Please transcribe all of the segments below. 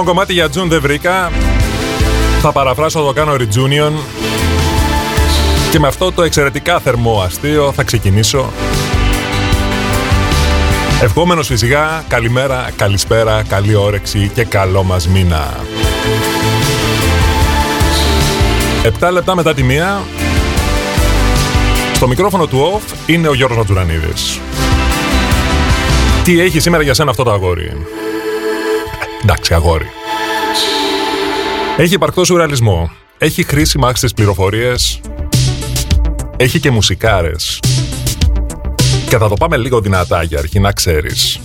Λοιπόν, κομμάτι για Τζουν δεν βρήκα. Θα παραφράσω, θα το κάνω Reunion. Και με αυτό το εξαιρετικά θερμό αστείο θα ξεκινήσω. Ευχόμενος φυσικά, καλημέρα, καλησπέρα, καλή όρεξη και καλό μας μήνα. Επτά λεπτά μετά τη μία, στο μικρόφωνο του off είναι ο Γιώργος Ματζουρανίδης. Τι έχει σήμερα για σένα αυτό το αγόρι; Εντάξει, αγόρι. Έχει υπαρκτό σουρεαλισμό. Έχει χρήσιμα άξιες πληροφορίες. Έχει και μουσικάρες. Και θα το πάμε λίγο δυνατά για αρχή, να ξέρεις.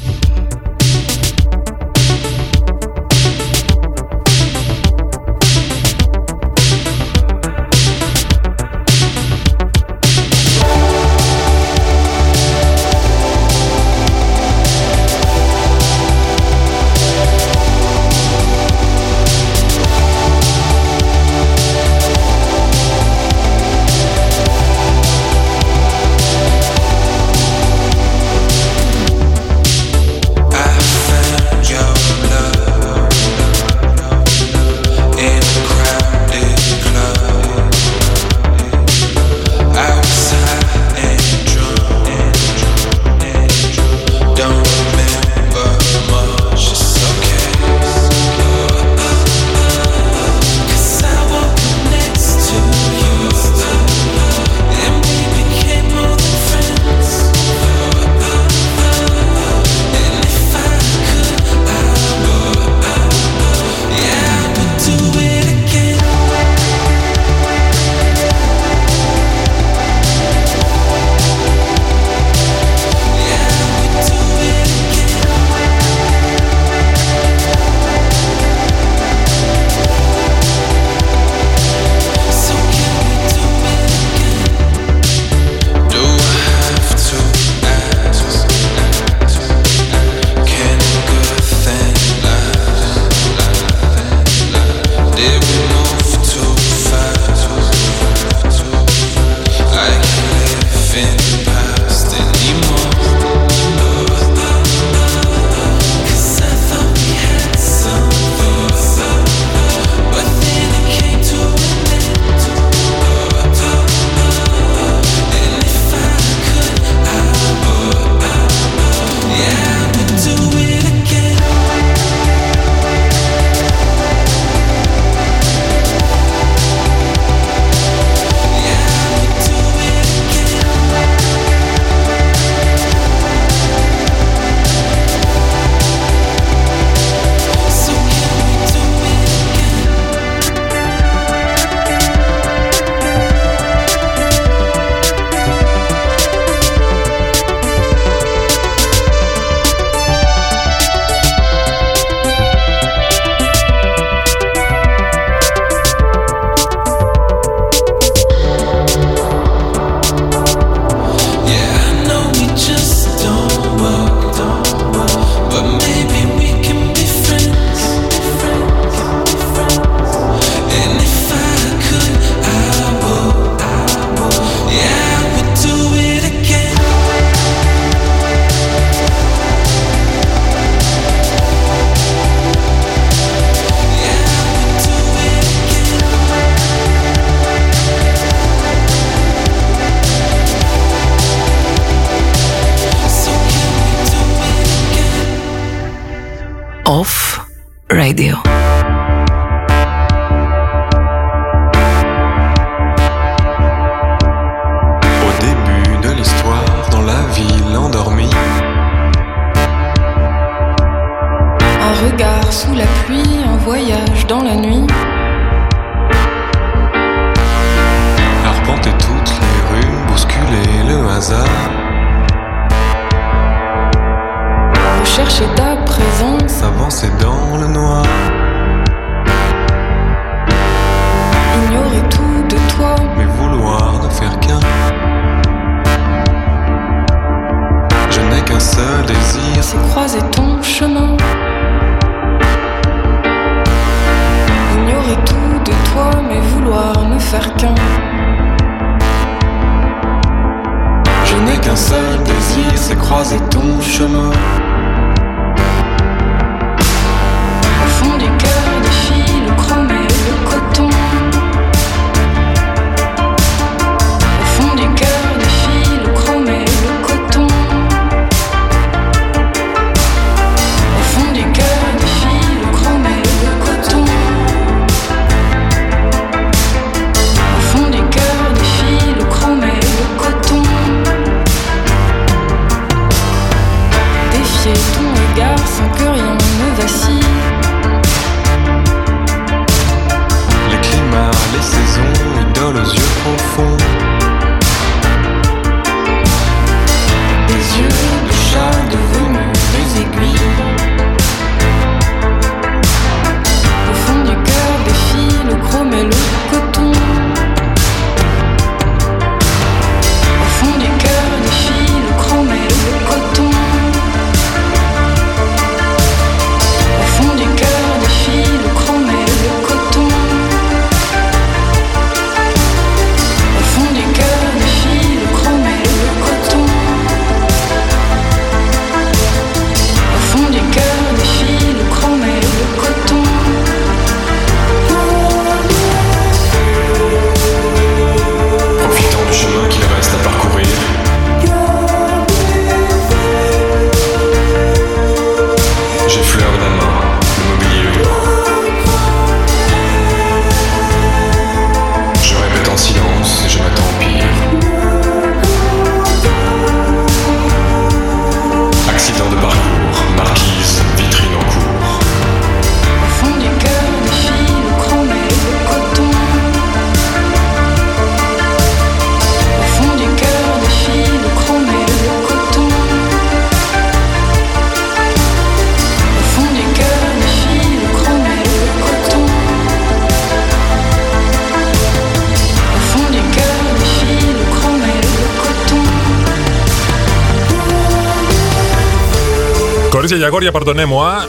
Κορίτσια για αγόρια παρτονέμουα.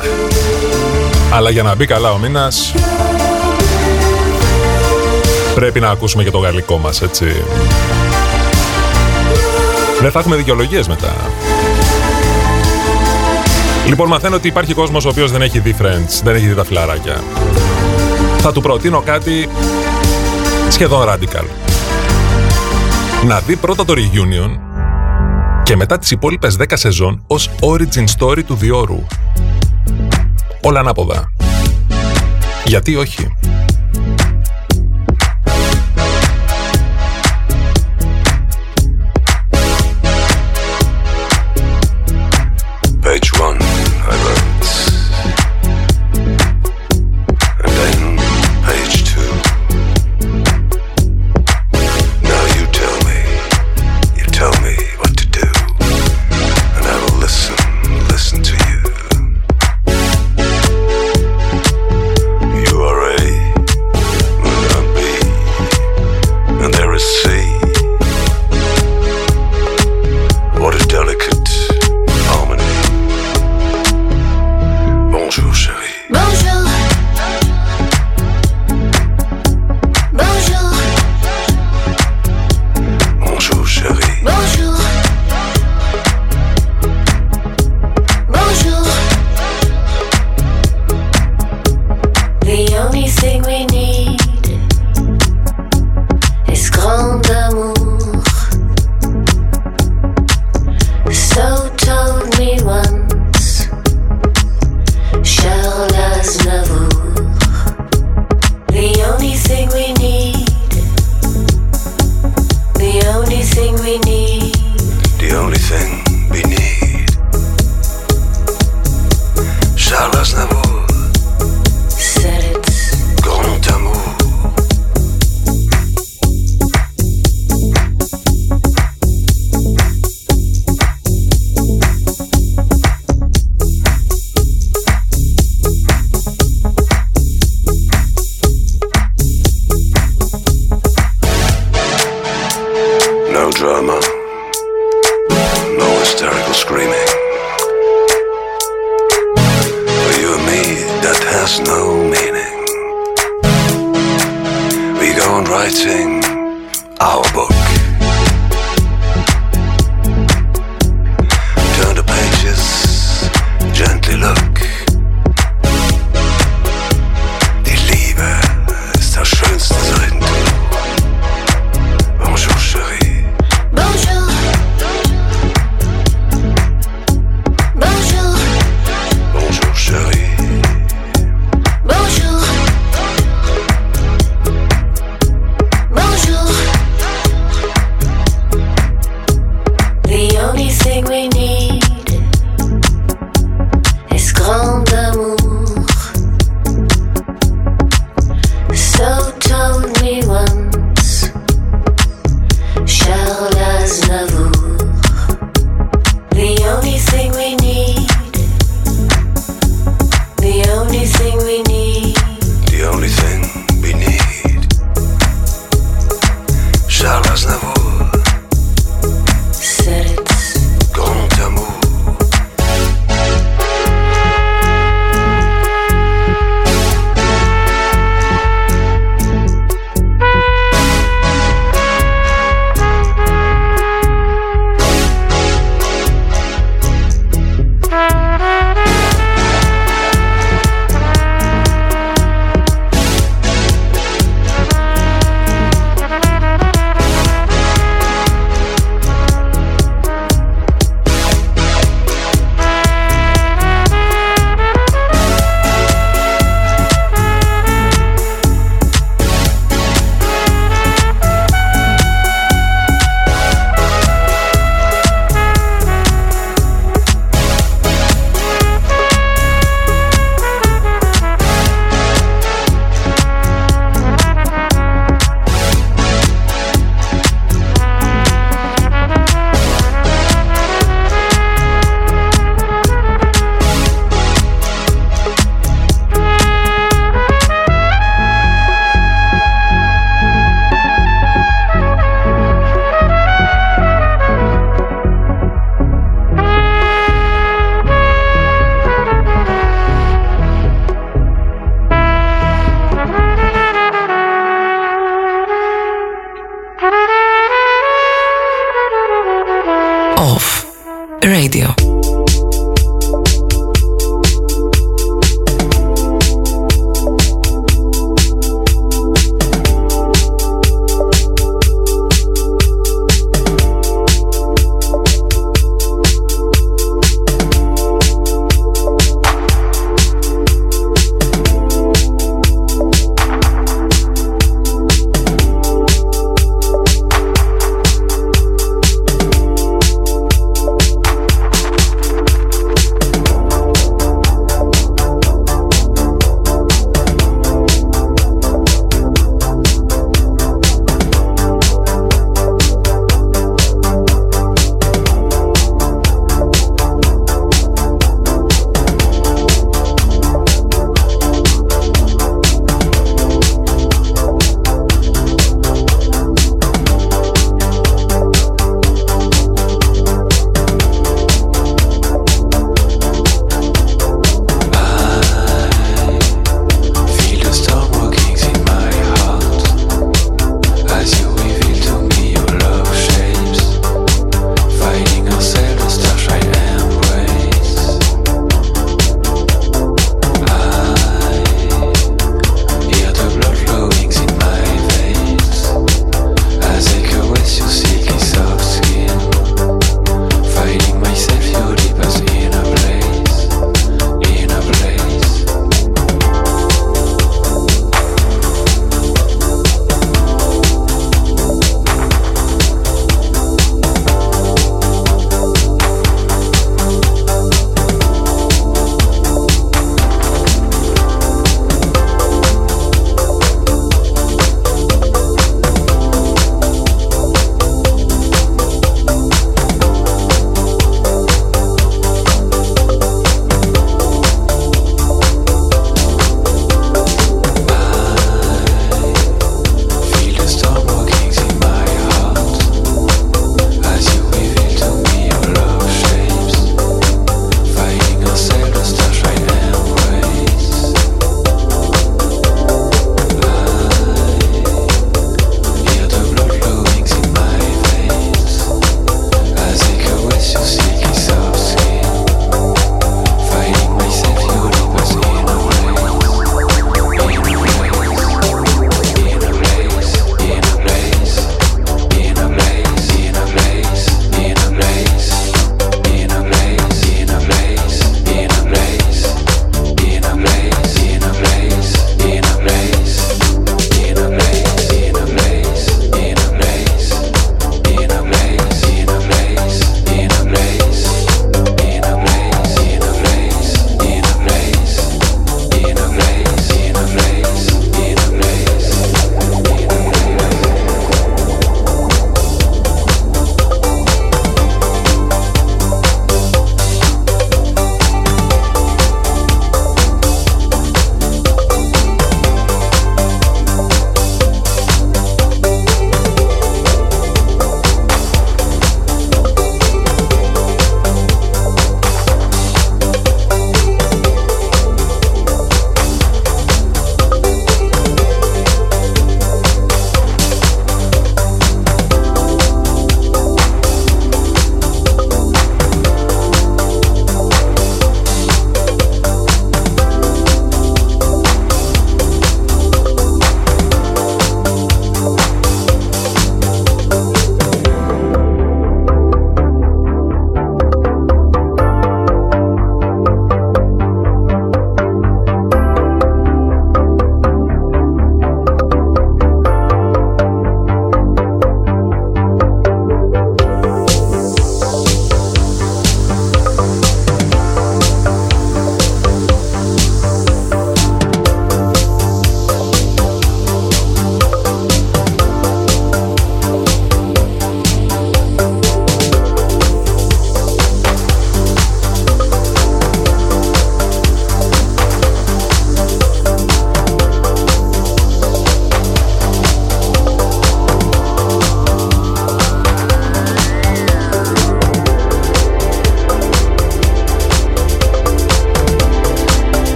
Αλλά για να μπει καλά ο μήνας πρέπει να ακούσουμε και το γαλλικό μας, έτσι. Δεν θα έχουμε δικαιολογίες μετά. Λοιπόν, μαθαίνω ότι υπάρχει κόσμος ο οποίος δεν έχει δει Friends, δεν έχει δει τα φιλαράκια. Θα του προτείνω κάτι σχεδόν radical. Να δει πρώτα το Reunion και μετά τις υπόλοιπες 10 σεζόν ως origin story του διόρου. Όλα ανάποδα. Γιατί όχι;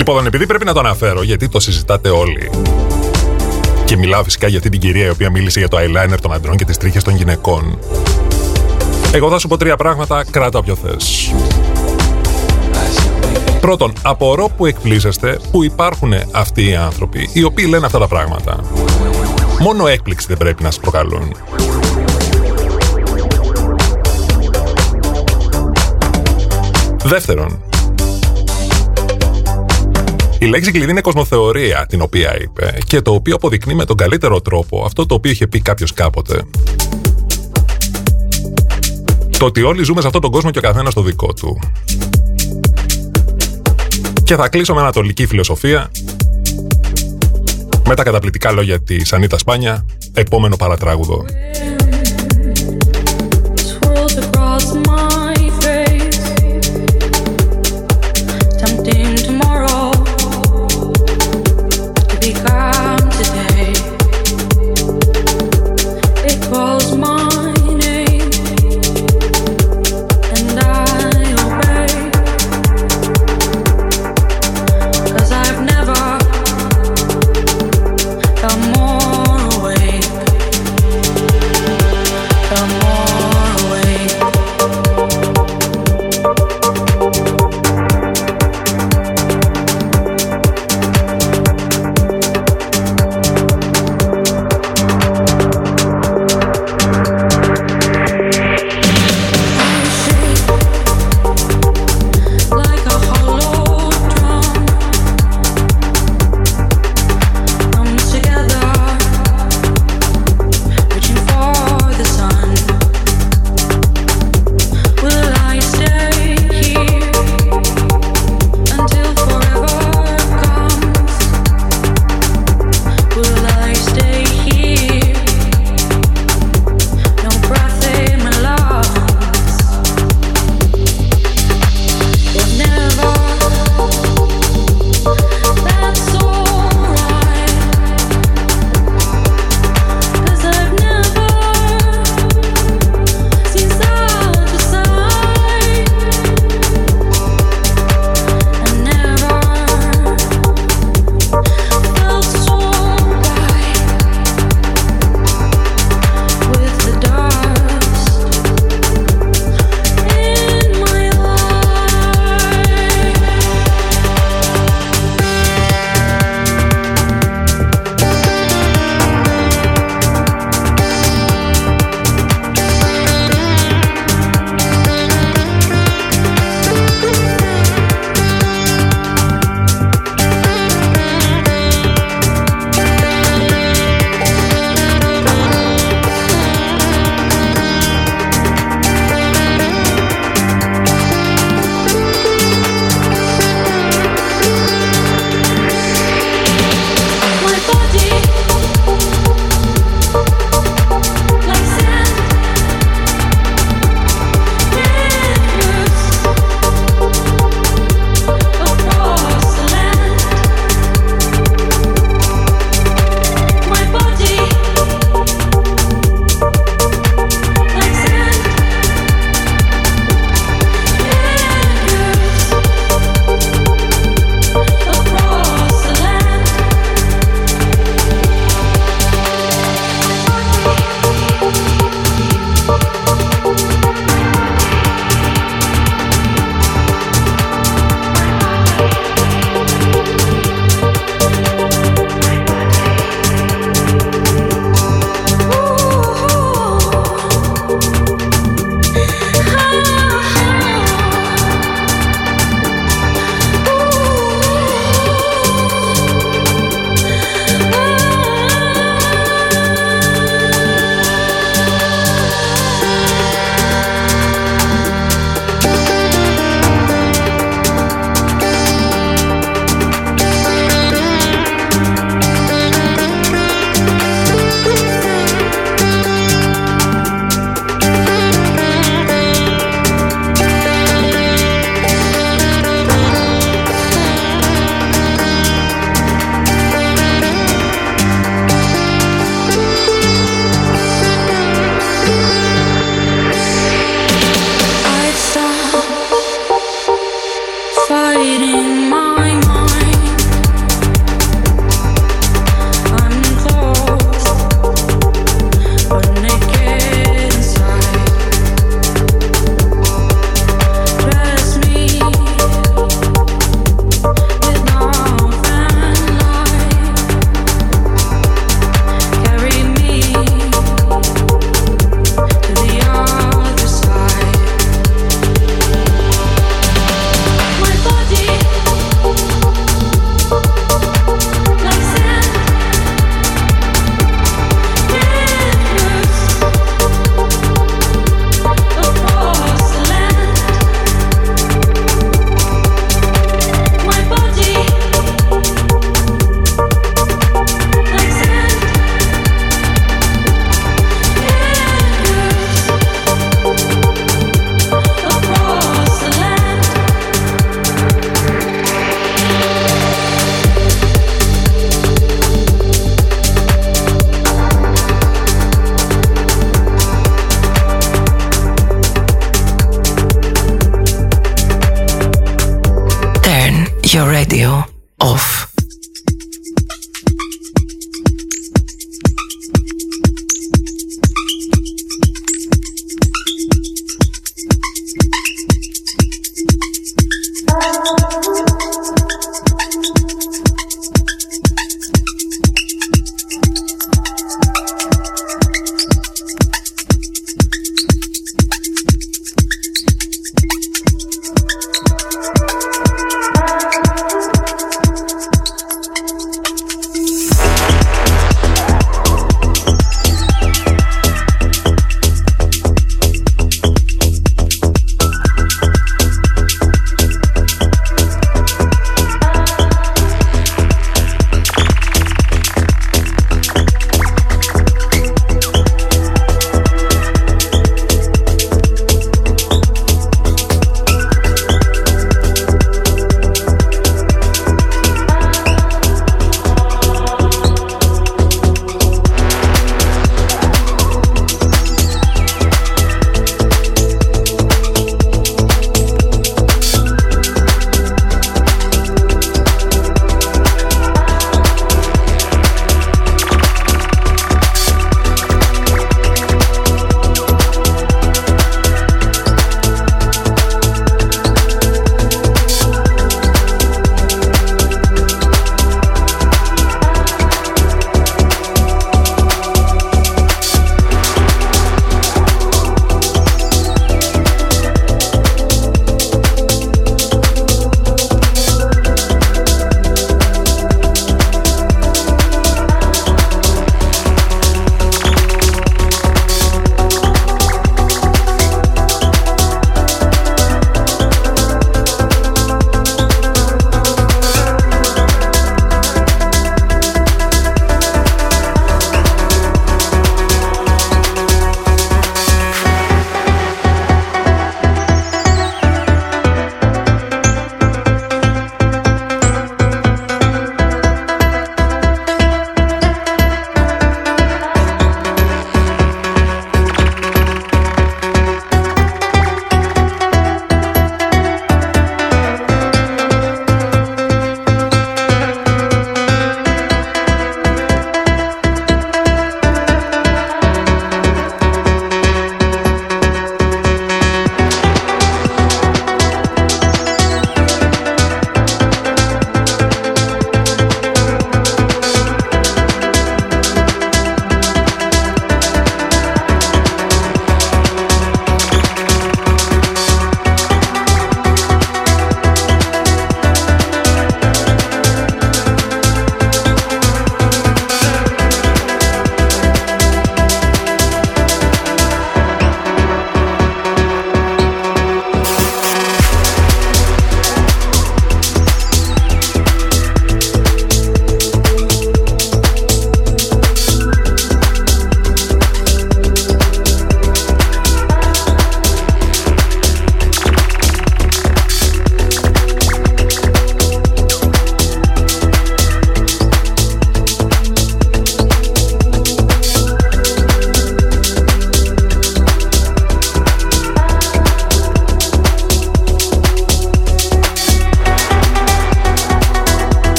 Λοιπόν, επειδή πρέπει να το αναφέρω, γιατί το συζητάτε όλοι. Και μιλάω φυσικά για αυτή την κυρία η οποία μίλησε για το eyeliner των αντρών και τις τρίχες των γυναικών. Εγώ θα σου πω τρία πράγματα, κράτα όποιο θες. Πρώτον, απορώ που εκπλήσεστε που υπάρχουν αυτοί οι άνθρωποι οι οποίοι λένε αυτά τα πράγματα. Μόνο έκπληξη δεν πρέπει να σας προκαλούν. Δεύτερον, η λέξη κλειδί είναι κοσμοθεωρία, την οποία είπε, και το οποίο αποδεικνύει με τον καλύτερο τρόπο αυτό το οποίο είχε πει κάποιος κάποτε. Το ότι όλοι ζούμε σε αυτόν τον κόσμο και ο καθένας το δικό του. Και θα κλείσω με ανατολική φιλοσοφία με τα καταπληκτικά λόγια της Ανίτα Σπάνια, επόμενο παρατράγουδο.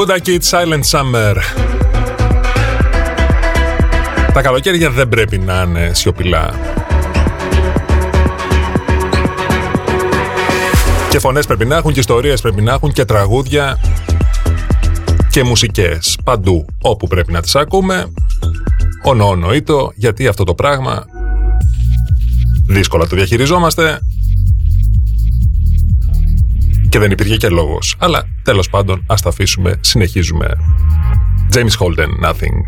Buddha Kid Silent Summer. Τα καλοκαίρια δεν πρέπει να είναι σιωπηλά. Και φωνές πρέπει να έχουν και ιστορίες πρέπει να έχουν και τραγούδια και μουσικές παντού όπου πρέπει να τις ακούμε ονοονοήτο γιατί αυτό το πράγμα δύσκολα το διαχειριζόμαστε και δεν υπήρχε και λόγος. Αλλά τέλος πάντων ας τα αφήσουμε, συνεχίζουμε. James Holden, Nothing.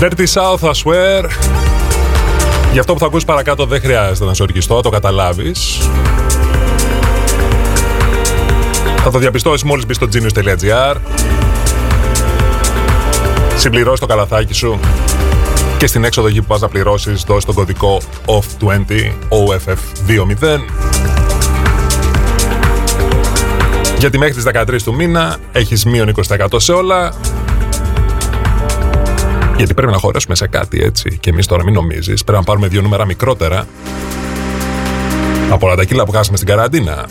Dirty South, I swear. Γι' αυτό που θα ακούσεις παρακάτω δεν χρειάζεται να σε ορκιστώ, το καταλάβεις. Θα το διαπιστώσεις μόλις μπεις στο genius.gr Συμπληρώσει το καλαθάκι σου και στην έξοδο εκεί που πας να πληρώσεις δώσει τον κωδικό OFF20 OFF20 γιατί μέχρι τις 13 του μήνα έχεις μείον 20% σε όλα γιατί πρέπει να χωρέσουμε σε κάτι έτσι. Και εμείς τώρα μην νομίζεις πρέπει να πάρουμε δύο νούμερα μικρότερα. Από όλα τα κιλά που χάσαμε στην καραντίνα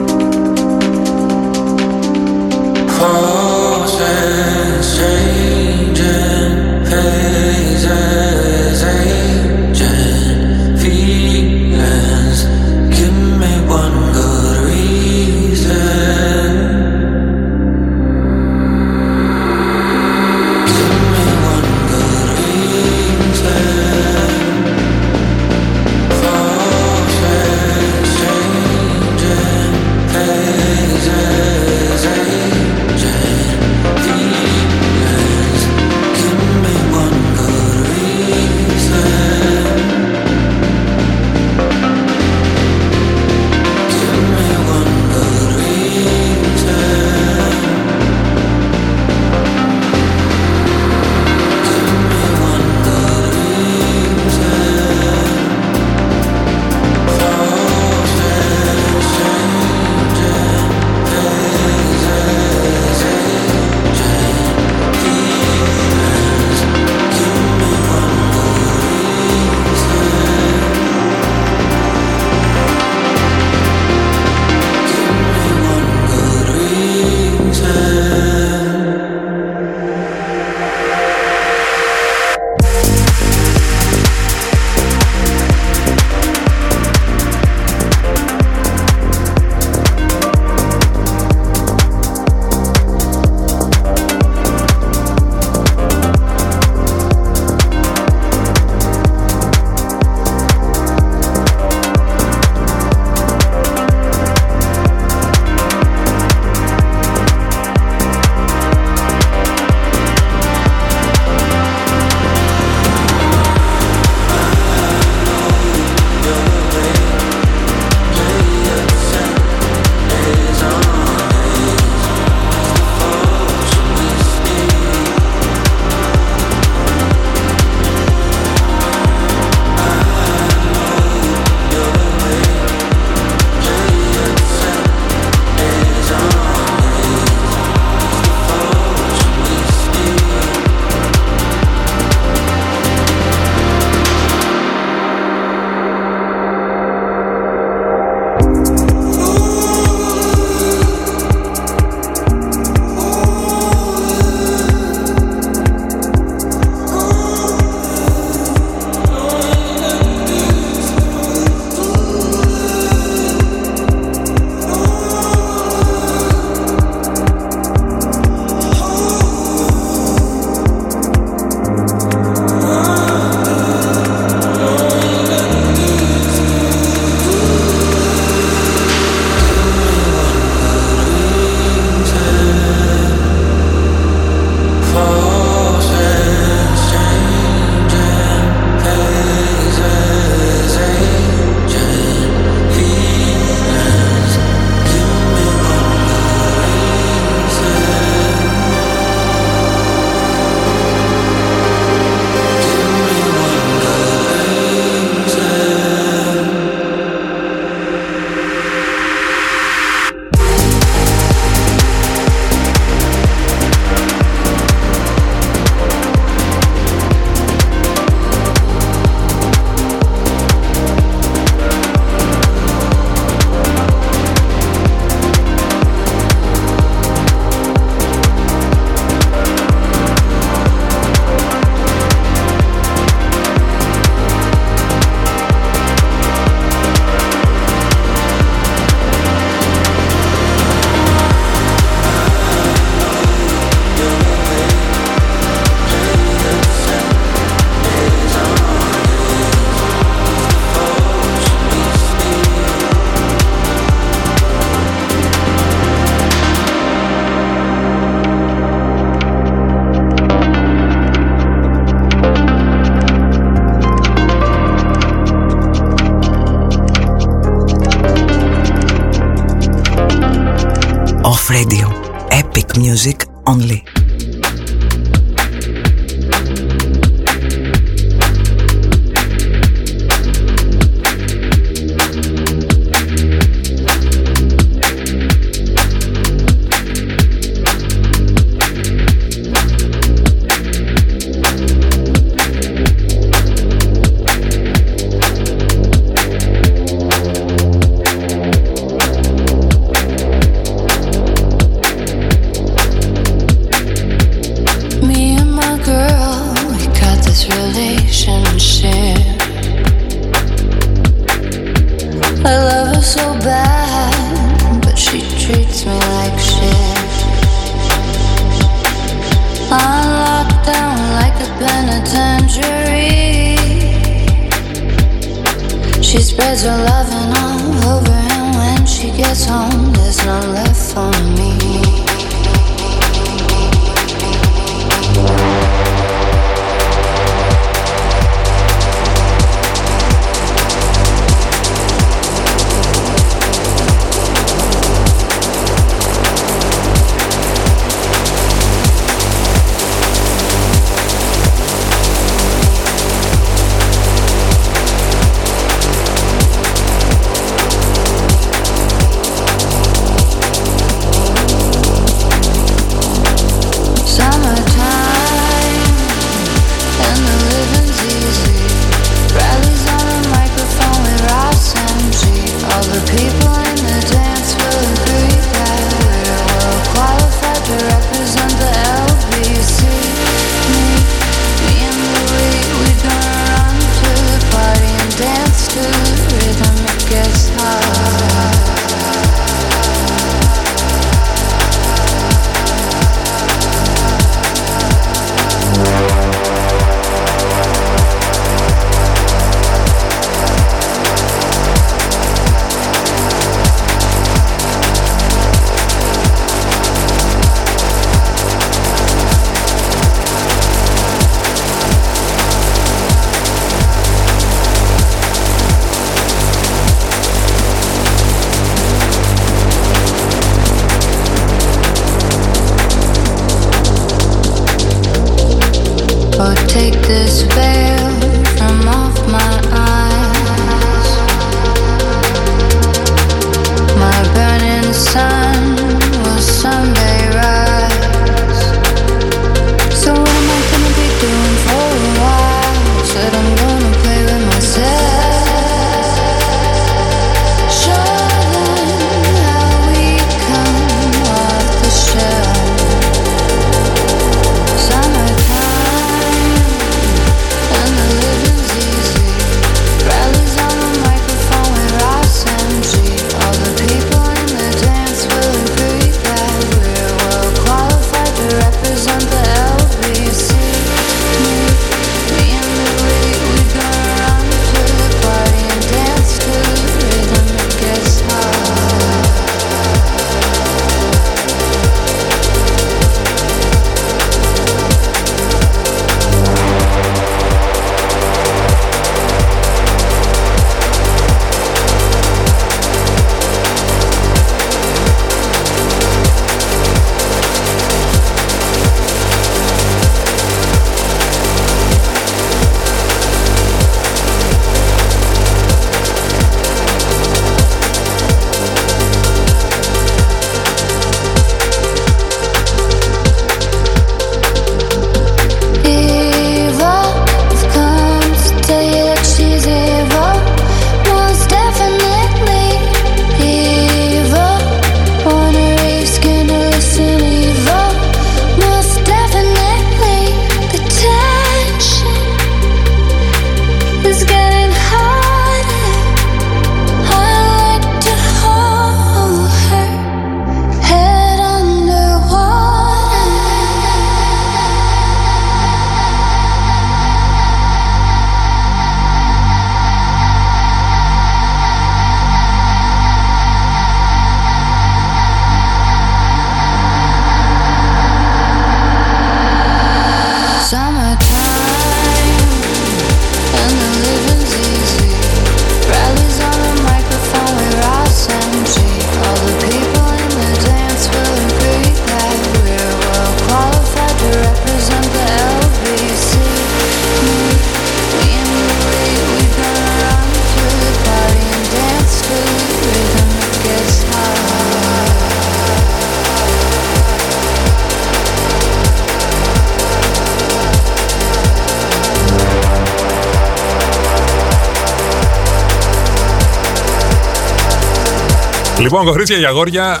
Λοιπόν, κορίτσια για αγόρια,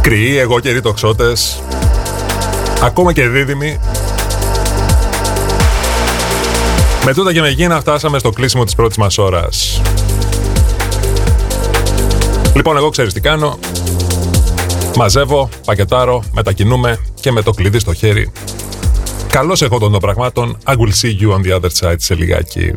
κρυοί, εγώ και ρητοξότες, ακόμα και δίδυμοι. Με τούτα και με γίνα φτάσαμε στο κλείσιμο της πρώτης μας ώρας. Λοιπόν, εγώ ξέρεις τι κάνω. Μαζεύω, πακετάρω, μετακινούμε και με το κλειδί στο χέρι. Καλώς έχω των πραγμάτων. I will see you on the other side σε λιγάκι.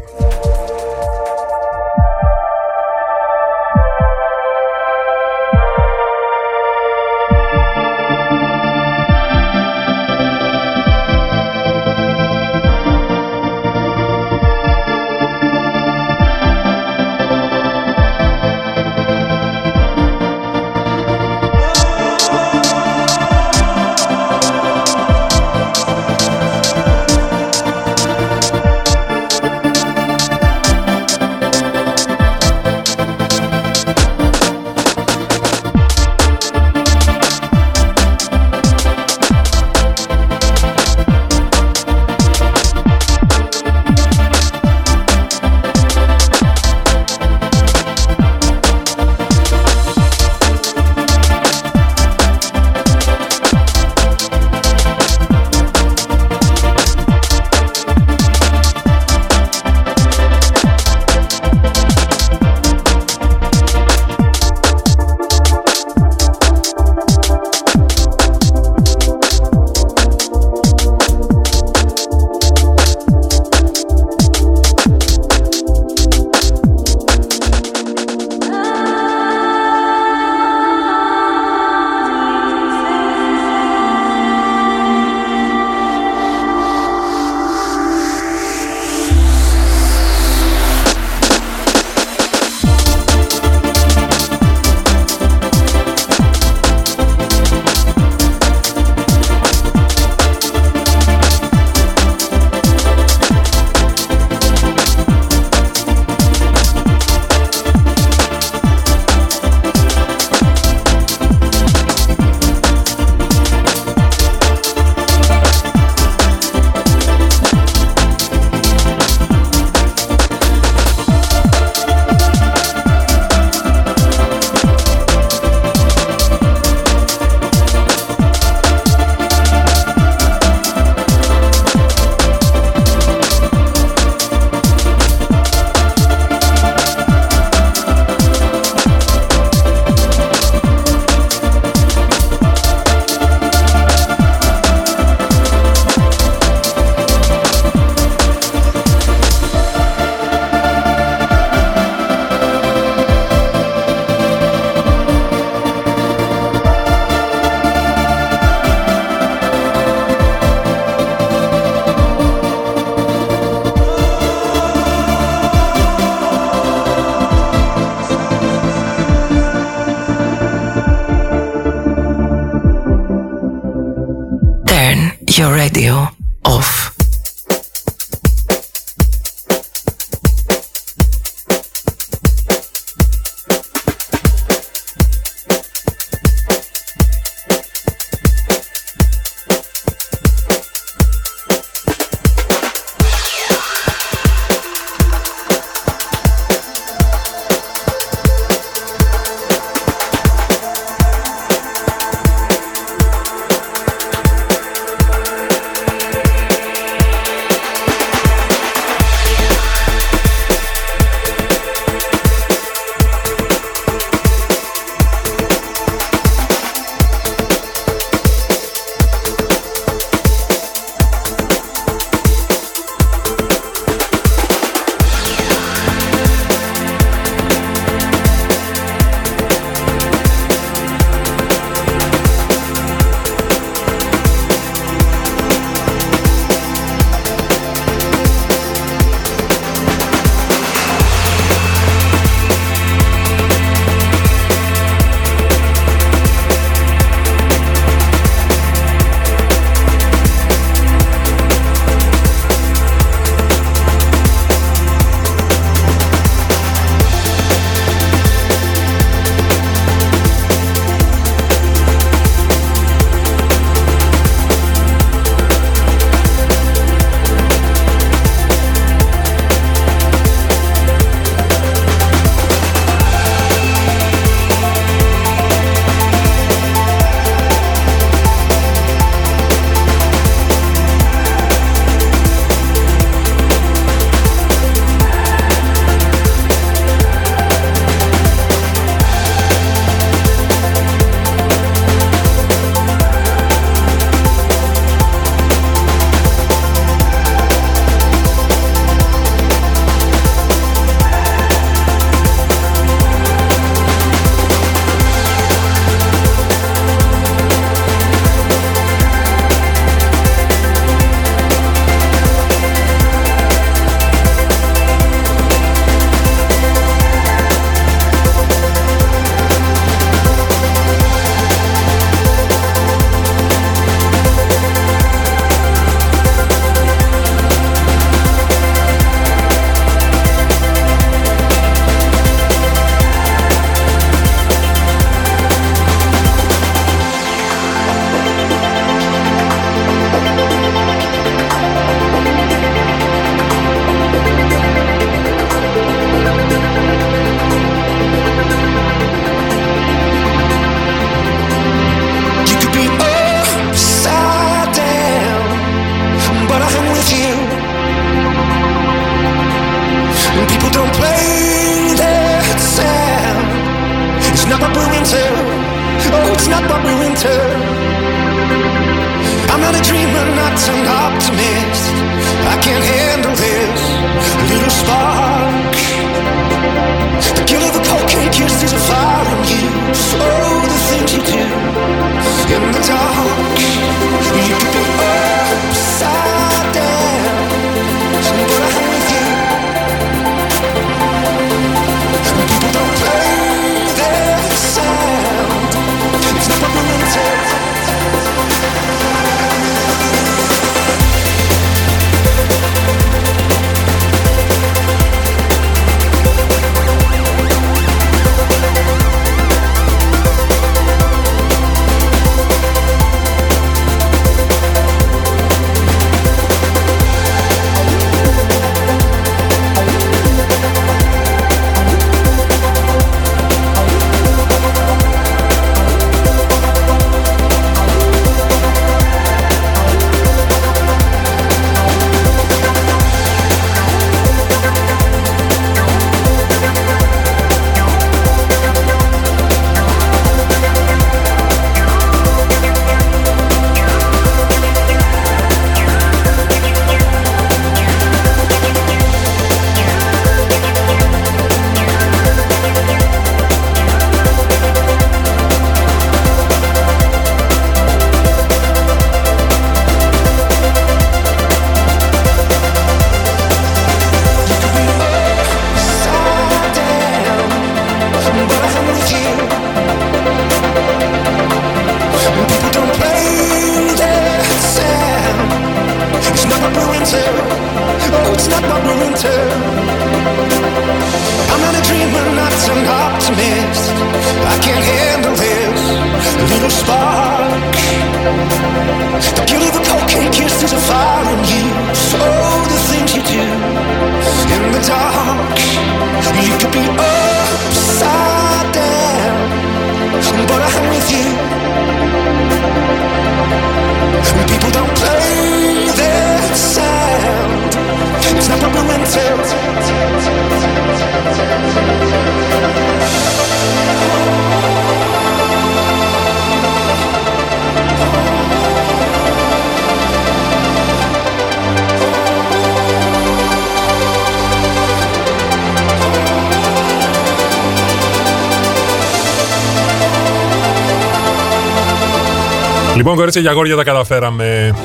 Κορίτσια και αγόρια τα καταφέραμε.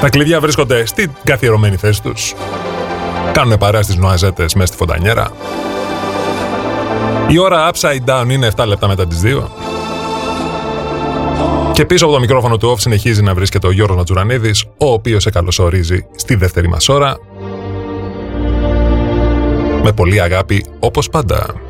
Τα κλειδιά βρίσκονται στην καθιερωμένη θέση τους. Κάνουν παρέα στις νοαζέτες μέσα στη φωτανιέρα. Η ώρα upside down είναι 7 λεπτά μετά τις 2. Και πίσω από το μικρόφωνο του off συνεχίζει να βρίσκεται ο Γιώργος Ματζουρανίδης, ο οποίος σε καλωσορίζει στη δεύτερη μας ώρα. Με πολύ αγάπη, όπως πάντα.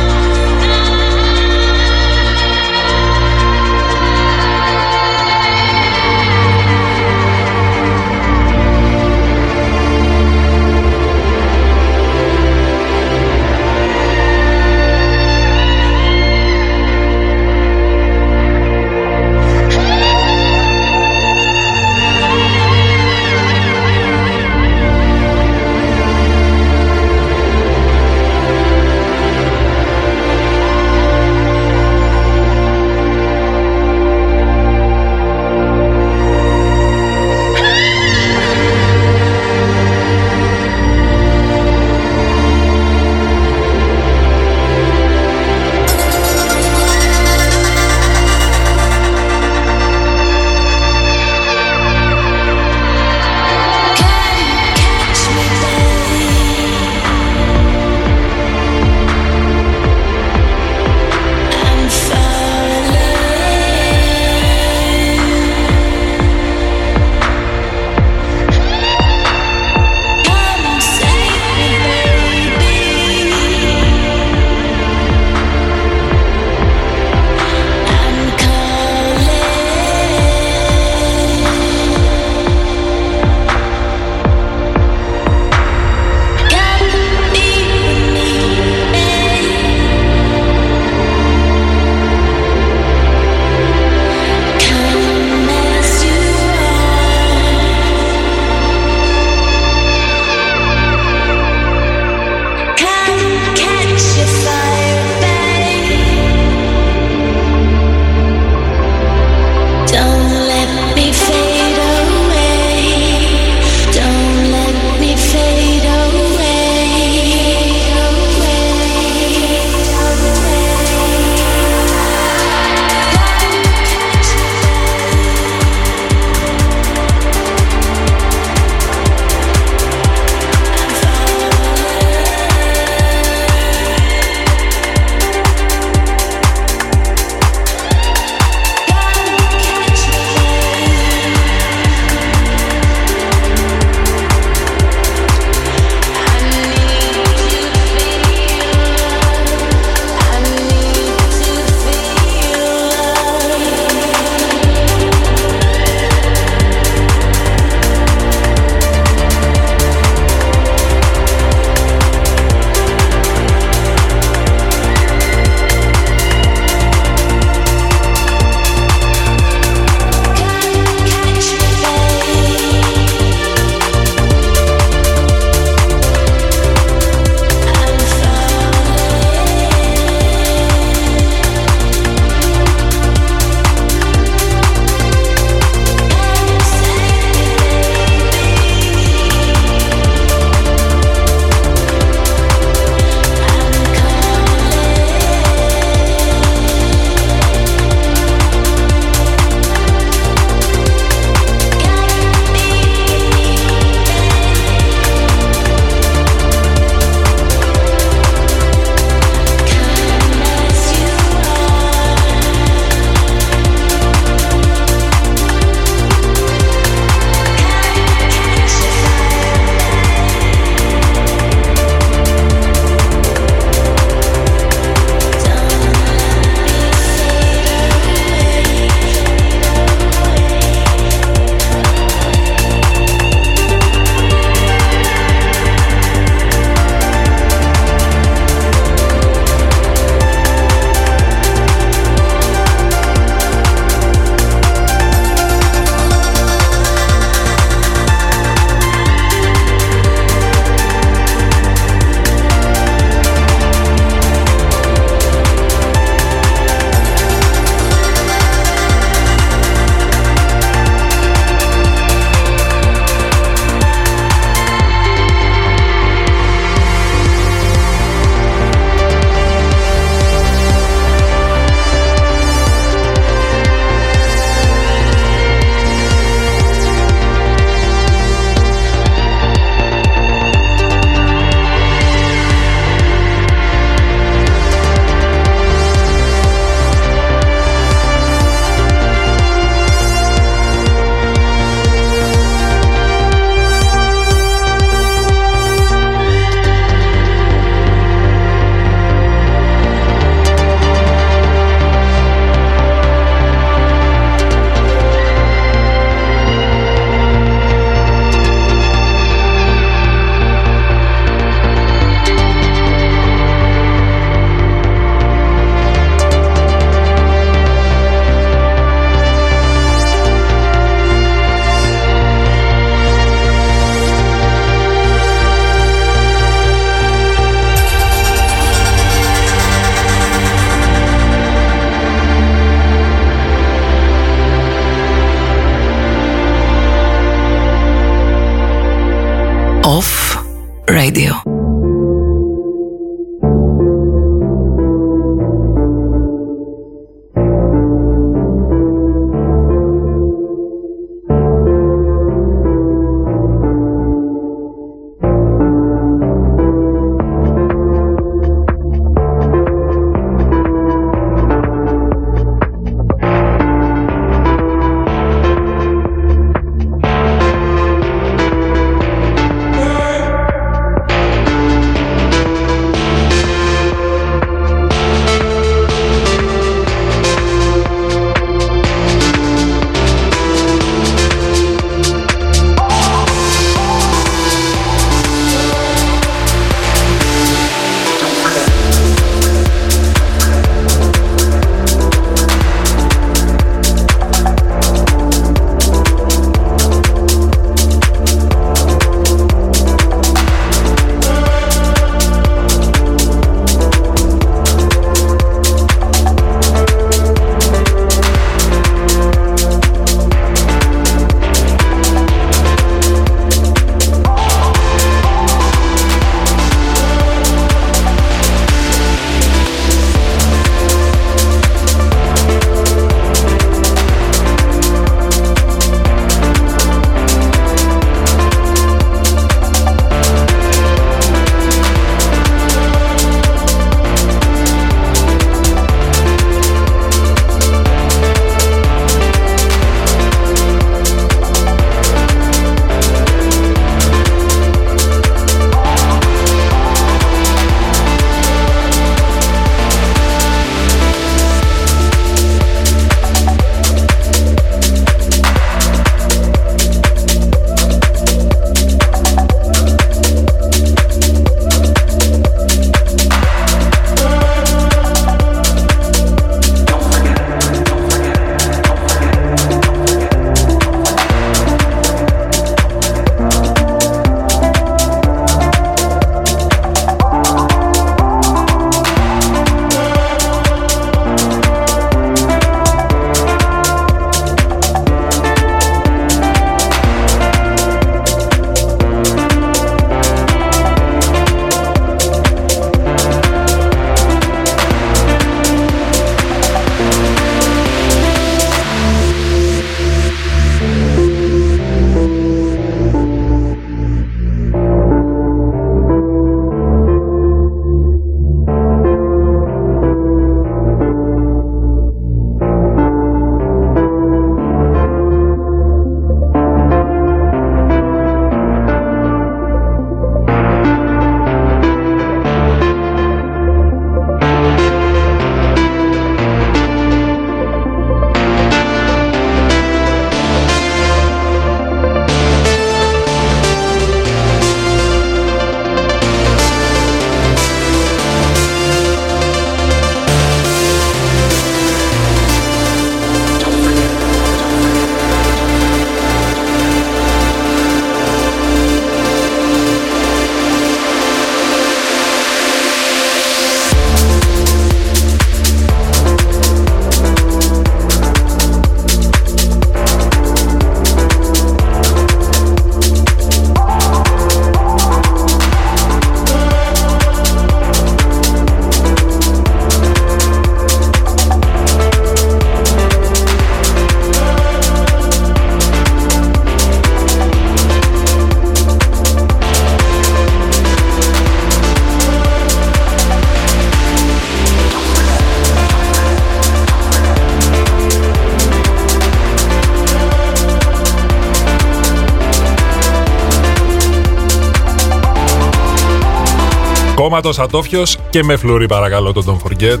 Κόμματο Ατόφιος και με φλουρί παρακαλώ το Don't Forget.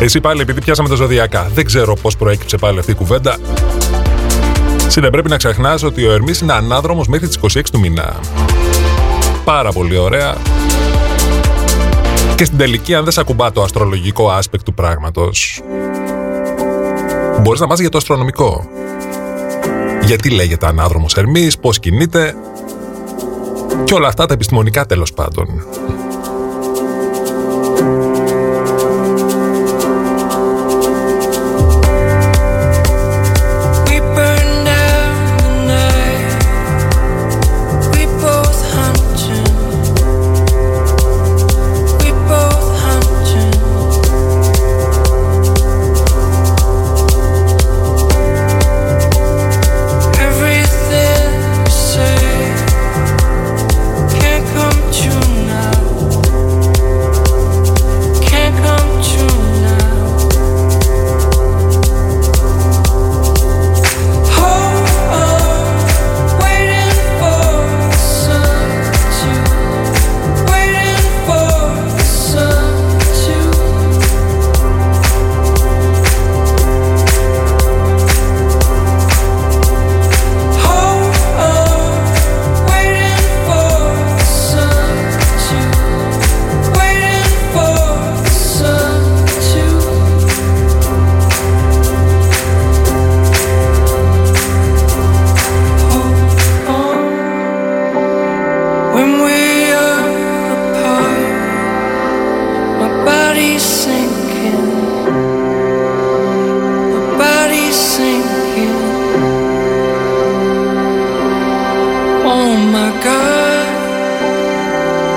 Εσύ πάλι επειδή πιάσαμε τα ζωδιακά. Δεν ξέρω πώς προέκυψε πάλι αυτή η κουβέντα. Συνε πρέπει να ξεχνάς ότι ο Ερμής είναι ανάδρομος μέχρι τις 26 του μήνα. Πάρα πολύ ωραία. Και στην τελική, αν δεν σε ακουμπά το αστρολογικό άσπεκτ του πράγματος, μπορείς να πα για το αστρονομικό. Γιατί λέγεται ανάδρομος Ερμής, πώς κινείται, και όλα αυτά τα επιστημονικά τέλος πάντων.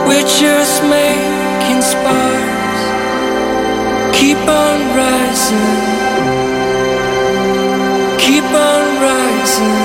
We're just making sparks. Keep on rising. Keep on rising.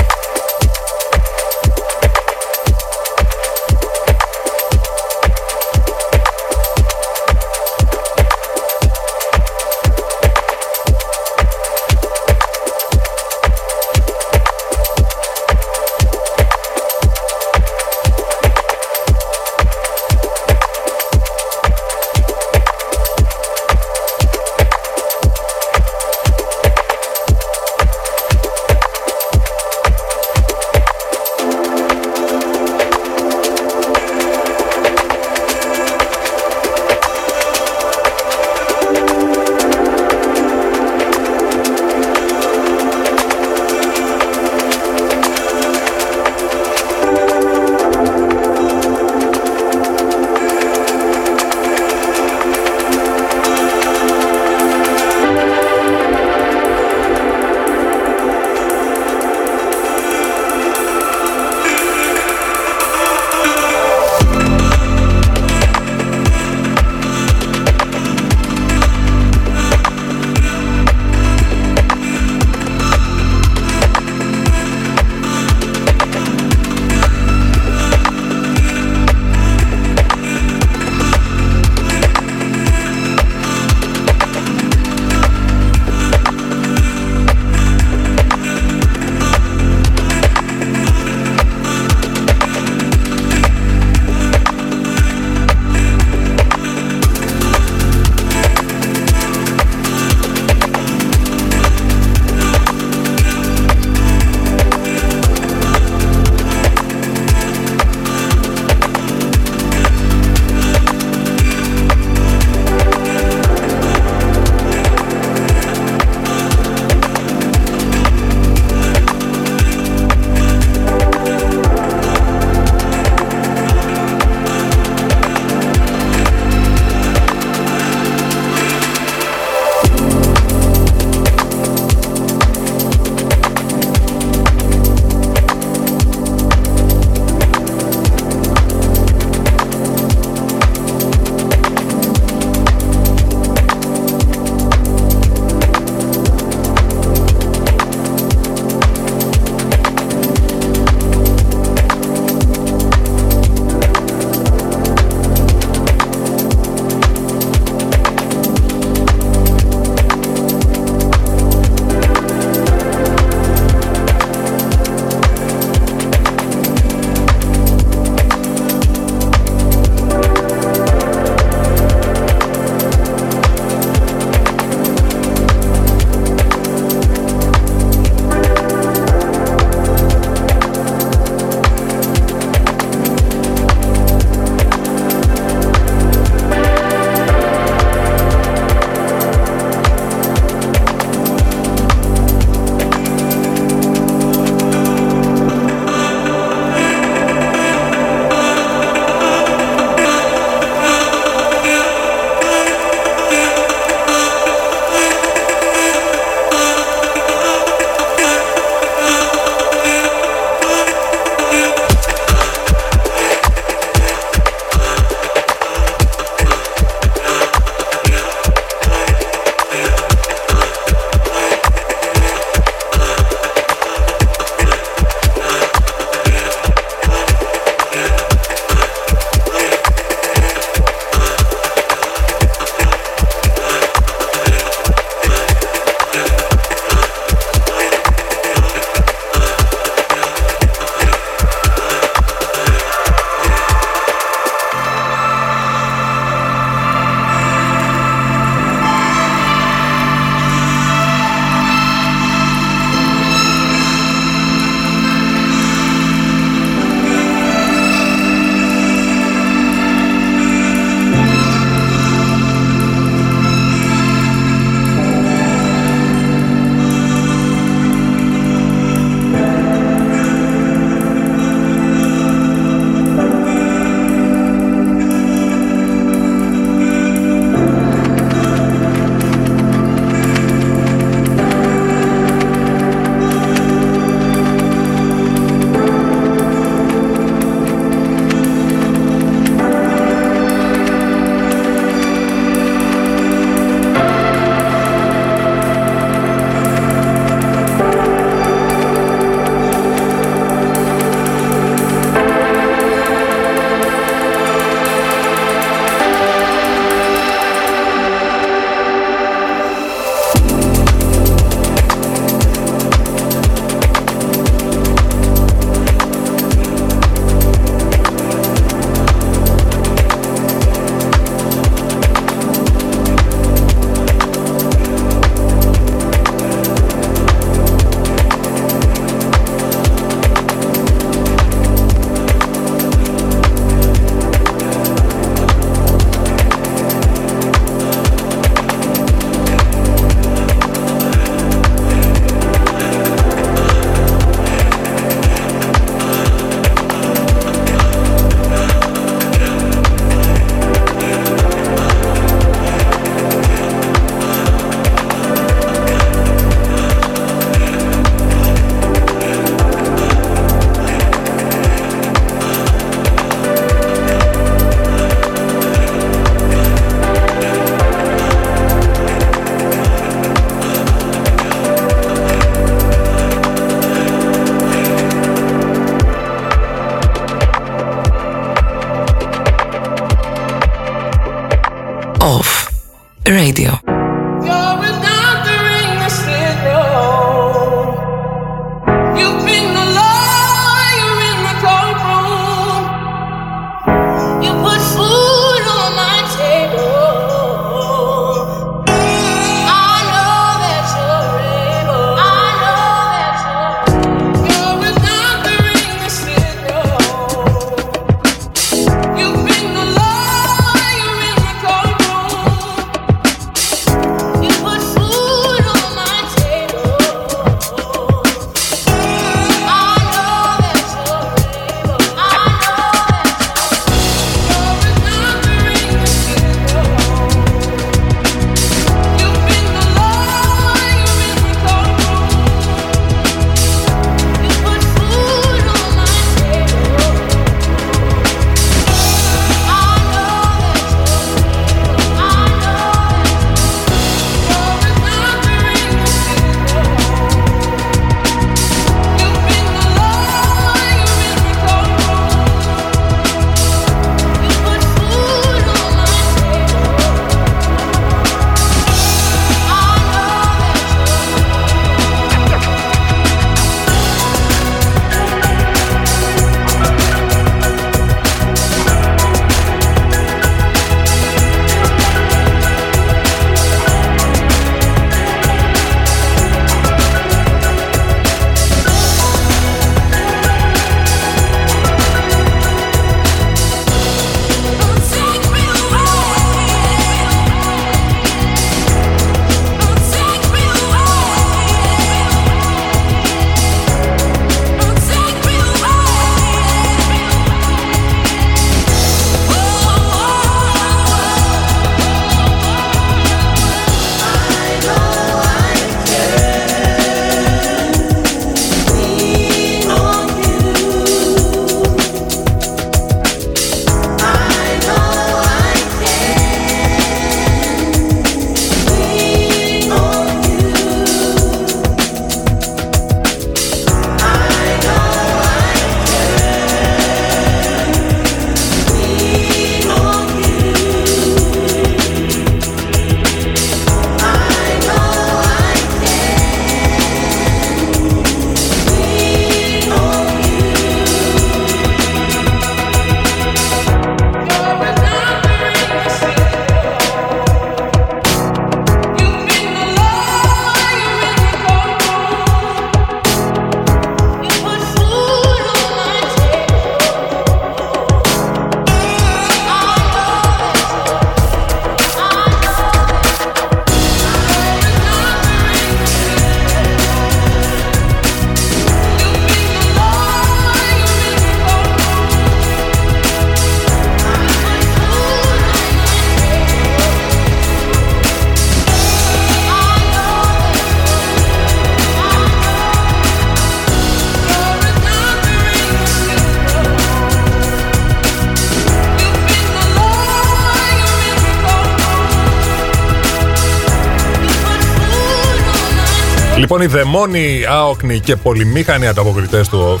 Λοιπόν, οι δαιμόνοι, άοκνοι και πολυμήχανοι ανταποκριτές του OFF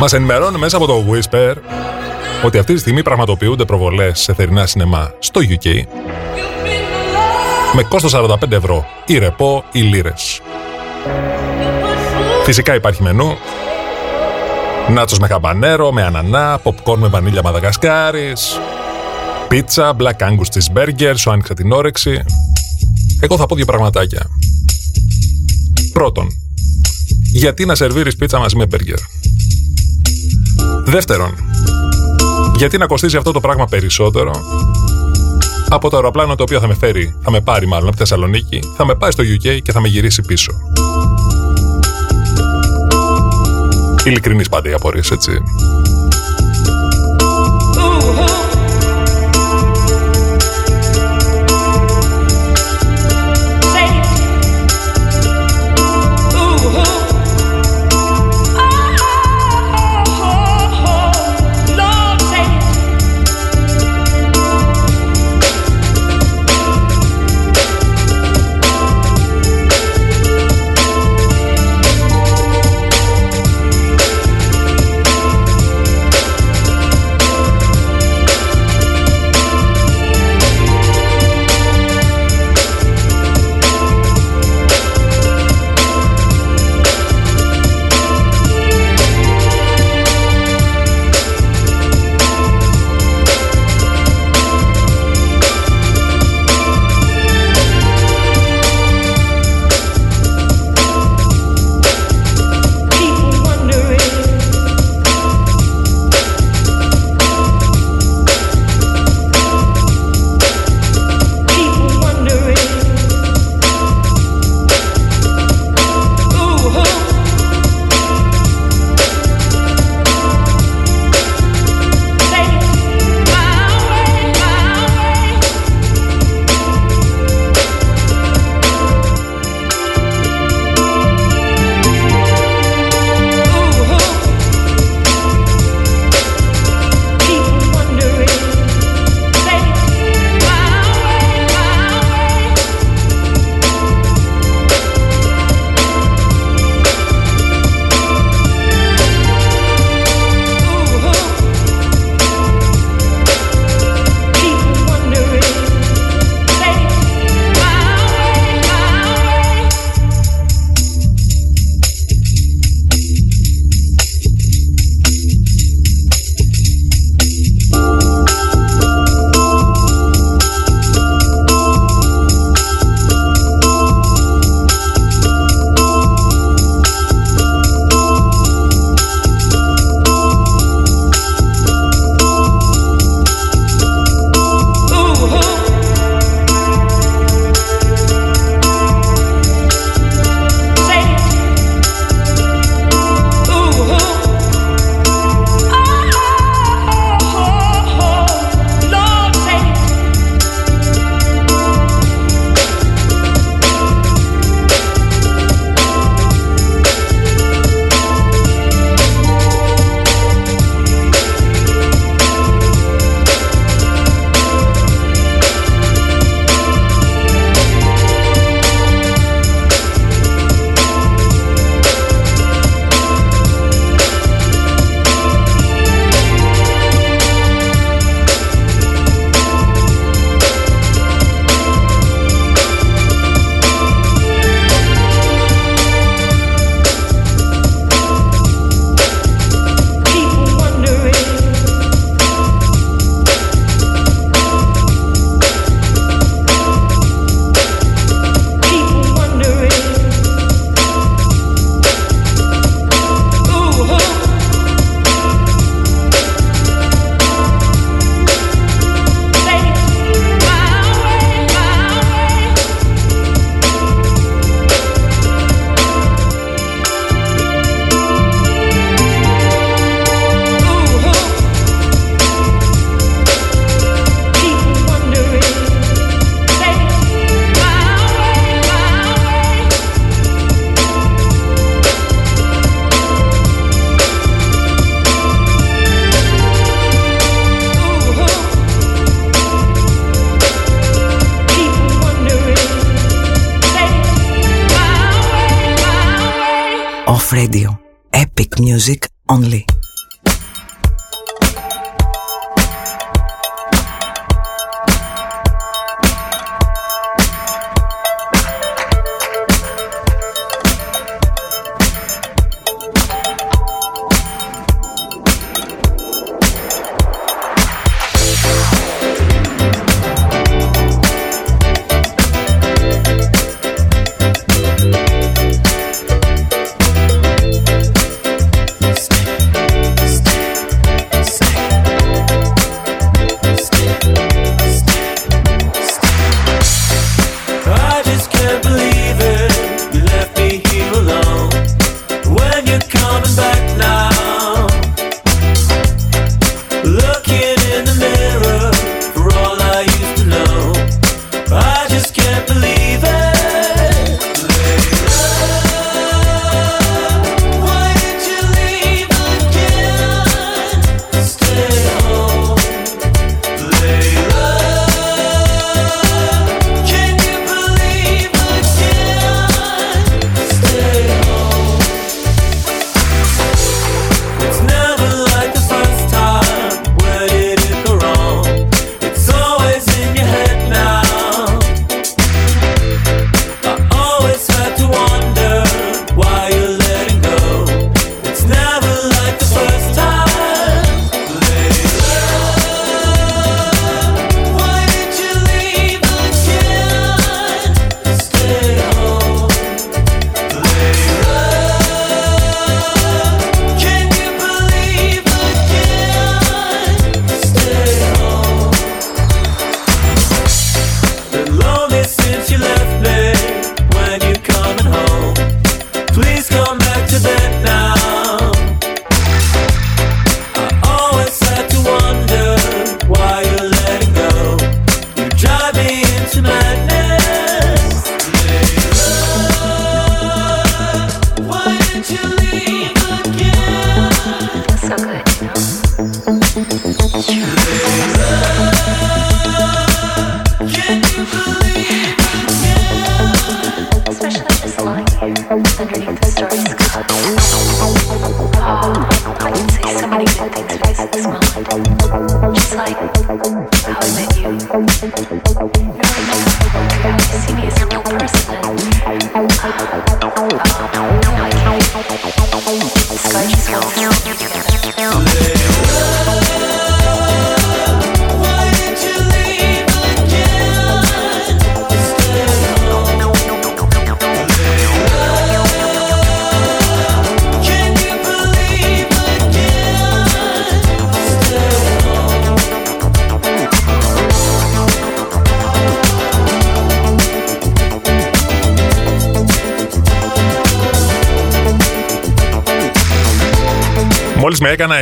μας ενημερώνουν μέσα από το Whisper ότι αυτή τη στιγμή πραγματοποιούνται προβολές σε θερινά σινεμά στο UK με κόστος 45 ευρώ ή ρεπό ή λίρες. Φυσικά υπάρχει μενού. Νάτσος με χαμπανέρο, με ανανά, popcorn με βανίλια μαδαγασκάρης, πίτσα, black angus cheeseburger, σου άνοιξα την όρεξη. Εγώ θα πω δύο πραγματάκια. Πρώτον, γιατί να σερβίρεις πίτσα μαζί με μπέργκερ; Δεύτερον, γιατί να κοστίζει αυτό το πράγμα περισσότερο; Από το αεροπλάνο το οποίο θα με φέρει, θα με πάρει μάλλον από τη Θεσσαλονίκη, θα με πάει στο UK και θα με γυρίσει πίσω. Ειλικρινής πάντα η απορίες, έτσι.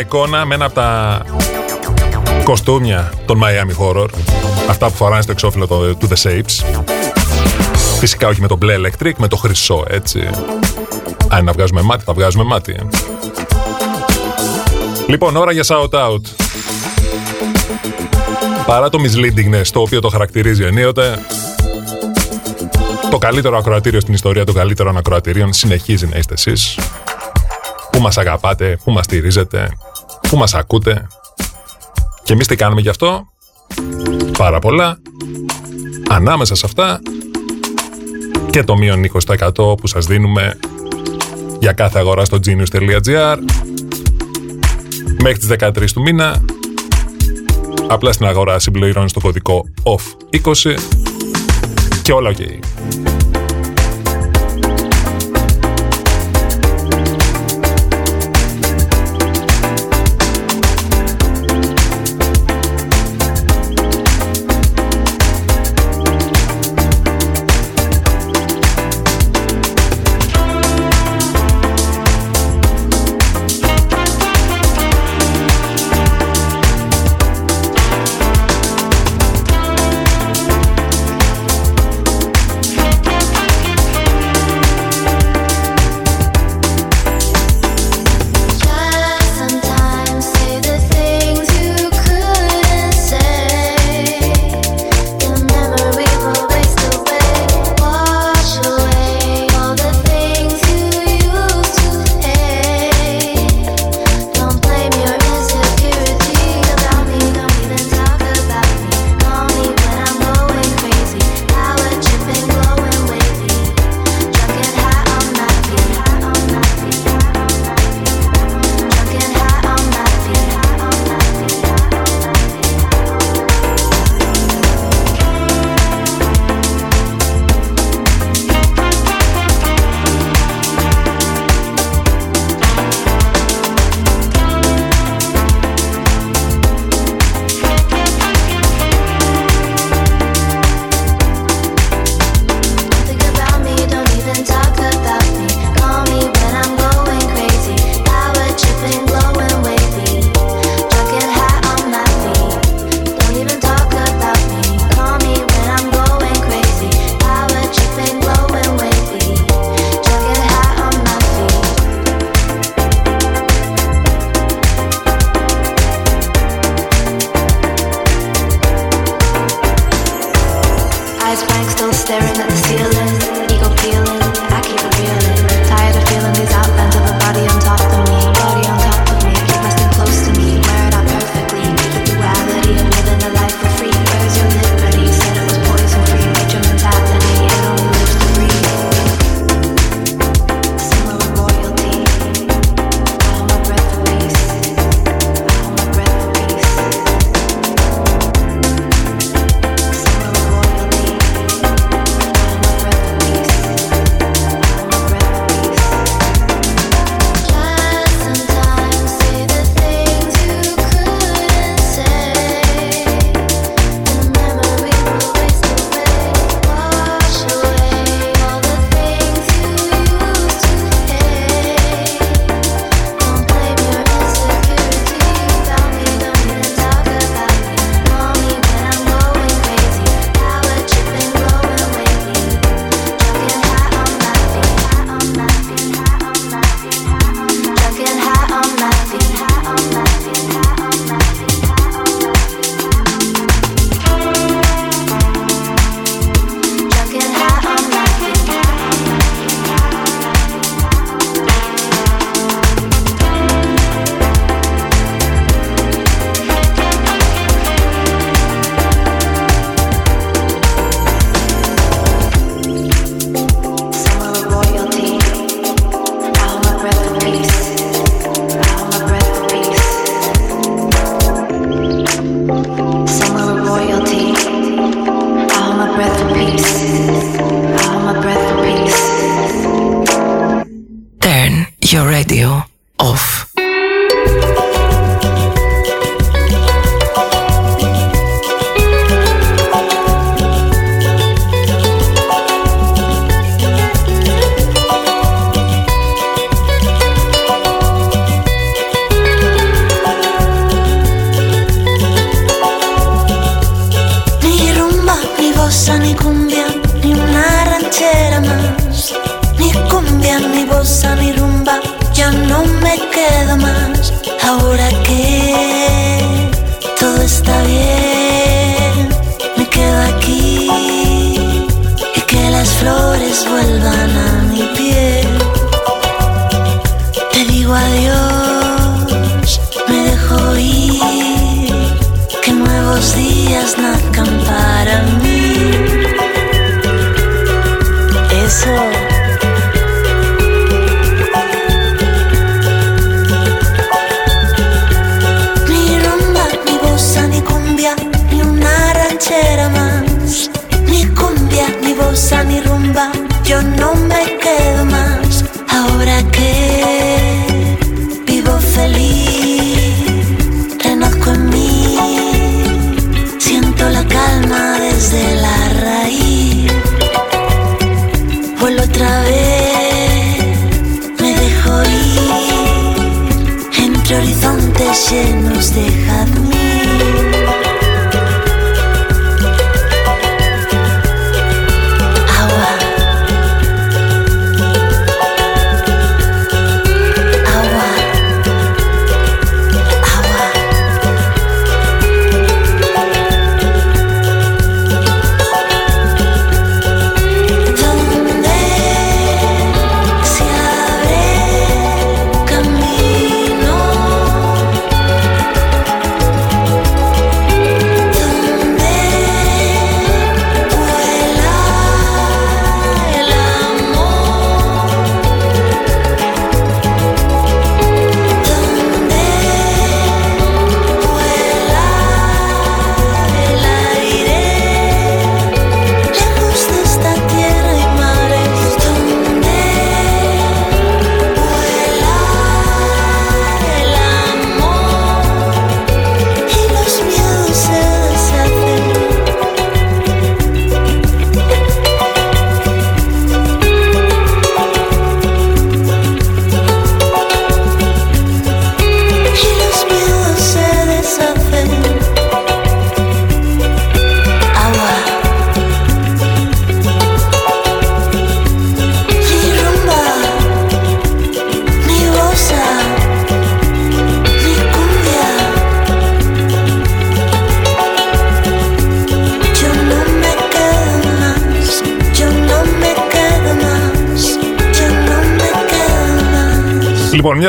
Εικόνα με ένα από τα κοστούμια των Miami Horror. Αυτά που φοράνε στο εξώφυλλο του The Shapes. Φυσικά όχι με το μπλε electric, με το χρυσό, έτσι. Αν να βγάζουμε μάτι, θα βγάζουμε μάτι. Λοιπόν, ώρα για shout out. Παρά το misleadingness το οποίο το χαρακτηρίζει ενίοτε, το καλύτερο ακροατήριο στην ιστορία των καλύτερων ακροατηρίων συνεχίζει να είστε εσείς πού μας αγαπάτε, πού μας στηρίζετε, πού μας ακούτε. Και εμείς τι κάνουμε γι' αυτό; Πάρα πολλά. Ανάμεσα σε αυτά και το μείον 20% που σας δίνουμε για κάθε αγορά στο genius.gr μέχρι τις 13 του μήνα απλά στην αγορά συμπληρώνεις το κωδικό OFF20 και όλα ok.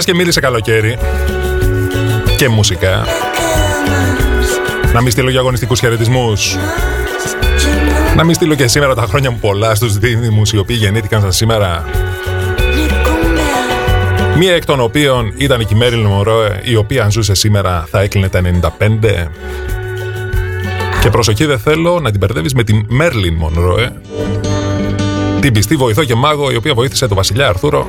Και μίλησε καλοκαίρι και μουσικά. Να μην στείλω για αγωνιστικούς χαιρετισμούς. Να μην στείλω και σήμερα τα χρόνια μου πολλά στους δίδυμους οι οποίοι γεννήθηκαν σαν σήμερα. Μία εκ των οποίων ήταν η Κιμέριλ Μωρόε, η οποία αν ζούσε σήμερα θα έκλεινε τα 95. Και προσοχή δεν θέλω να την μπερδεύεις με την Μέρλιν Μονρόε, την πιστή βοηθό και μάγο η οποία βοήθησε τον βασιλιά Αρθούρο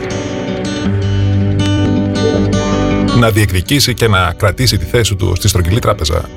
να διεκδικήσει και να κρατήσει τη θέση του στη στρογγυλή τράπεζα.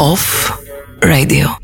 Off Radio.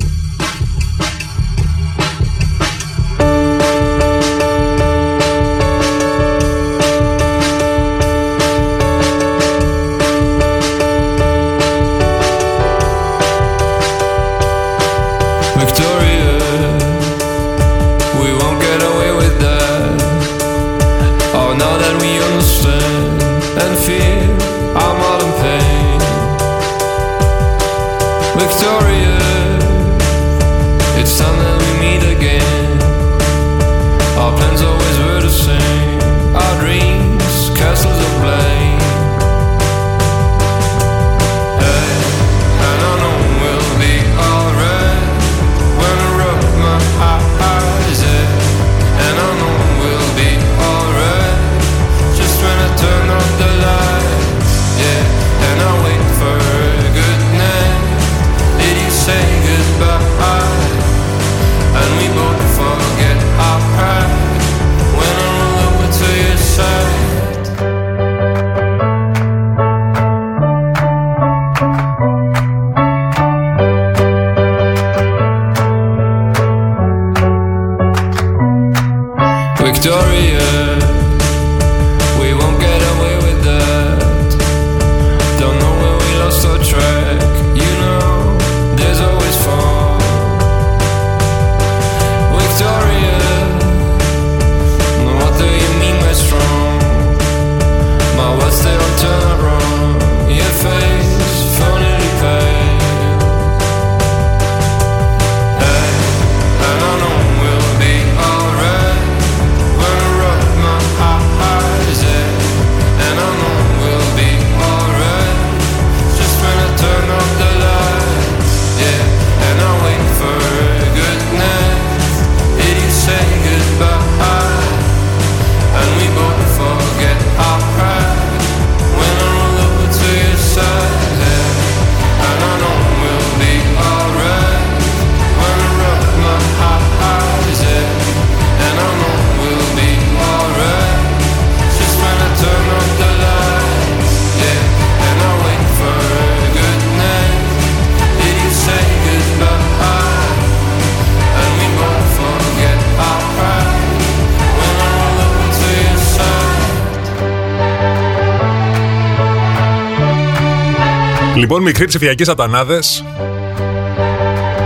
Λοιπόν, μικροί ψηφιακοί σατανάδες.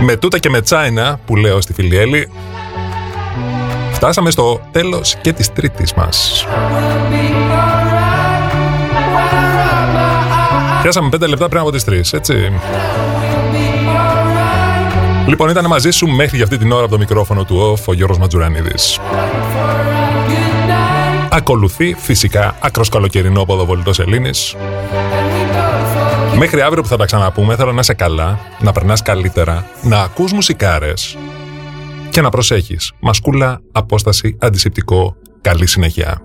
Με τούτα και με τσάινα που λέω στη Φιλιέλη. Φτάσαμε στο τέλος και της τρίτης μας. Πιάσαμε πέντε λεπτά πριν από τις τρεις, έτσι. Λοιπόν, ήταν μαζί σου μέχρι για αυτή την ώρα από το μικρόφωνο του OFF ο Γιώργος Ματζουρανίδης. Ακολουθεί φυσικά άκρος καλοκαιρινό ποδοβολητός Ελλήνης. Μέχρι αύριο που θα τα ξαναπούμε θέλω να είσαι καλά, να περνάς καλύτερα, να ακούς μουσικάρες και να προσέχεις. Μασκούλα, απόσταση, αντισηπτικό, καλή συνέχεια.